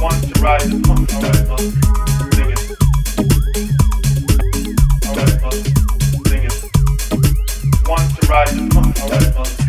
down, oh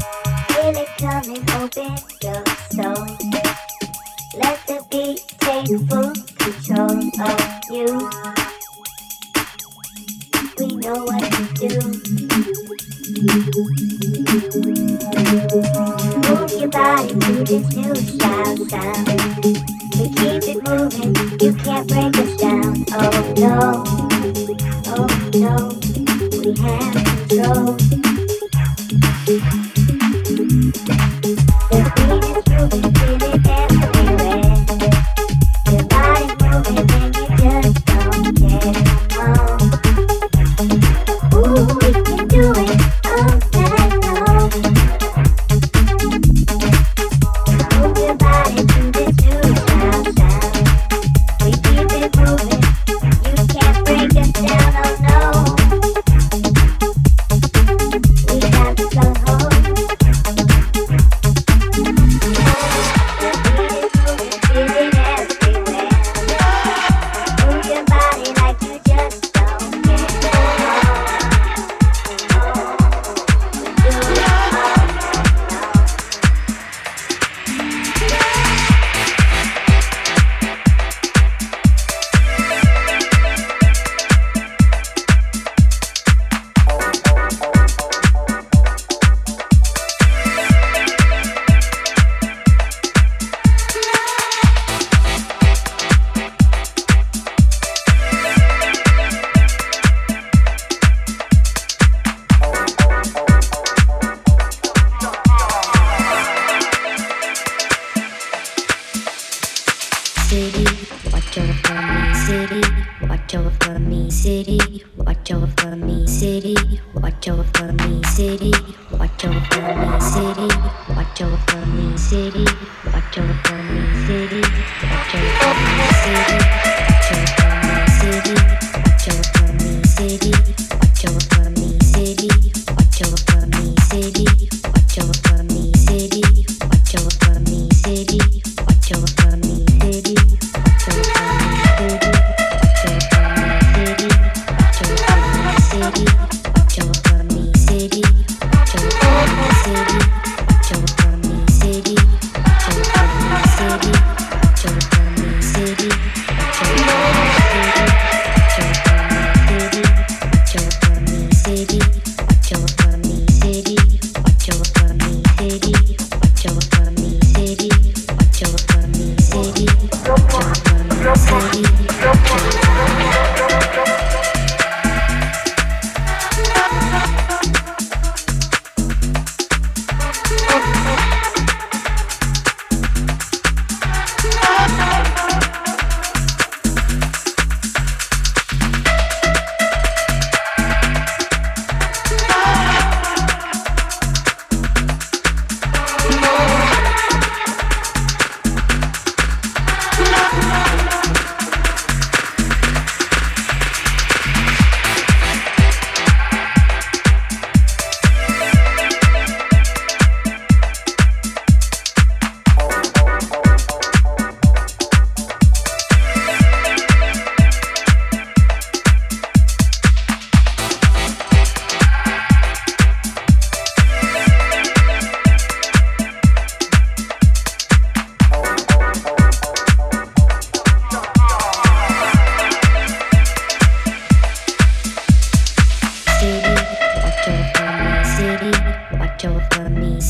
city, watch out for me city, watch out for me city, watch out for me city, watch out for me city, watch out for me city.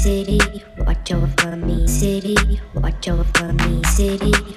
city, watch over me, city, watch over me, city.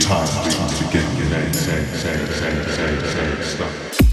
time to get your name, say, say, say, say, say, stuff.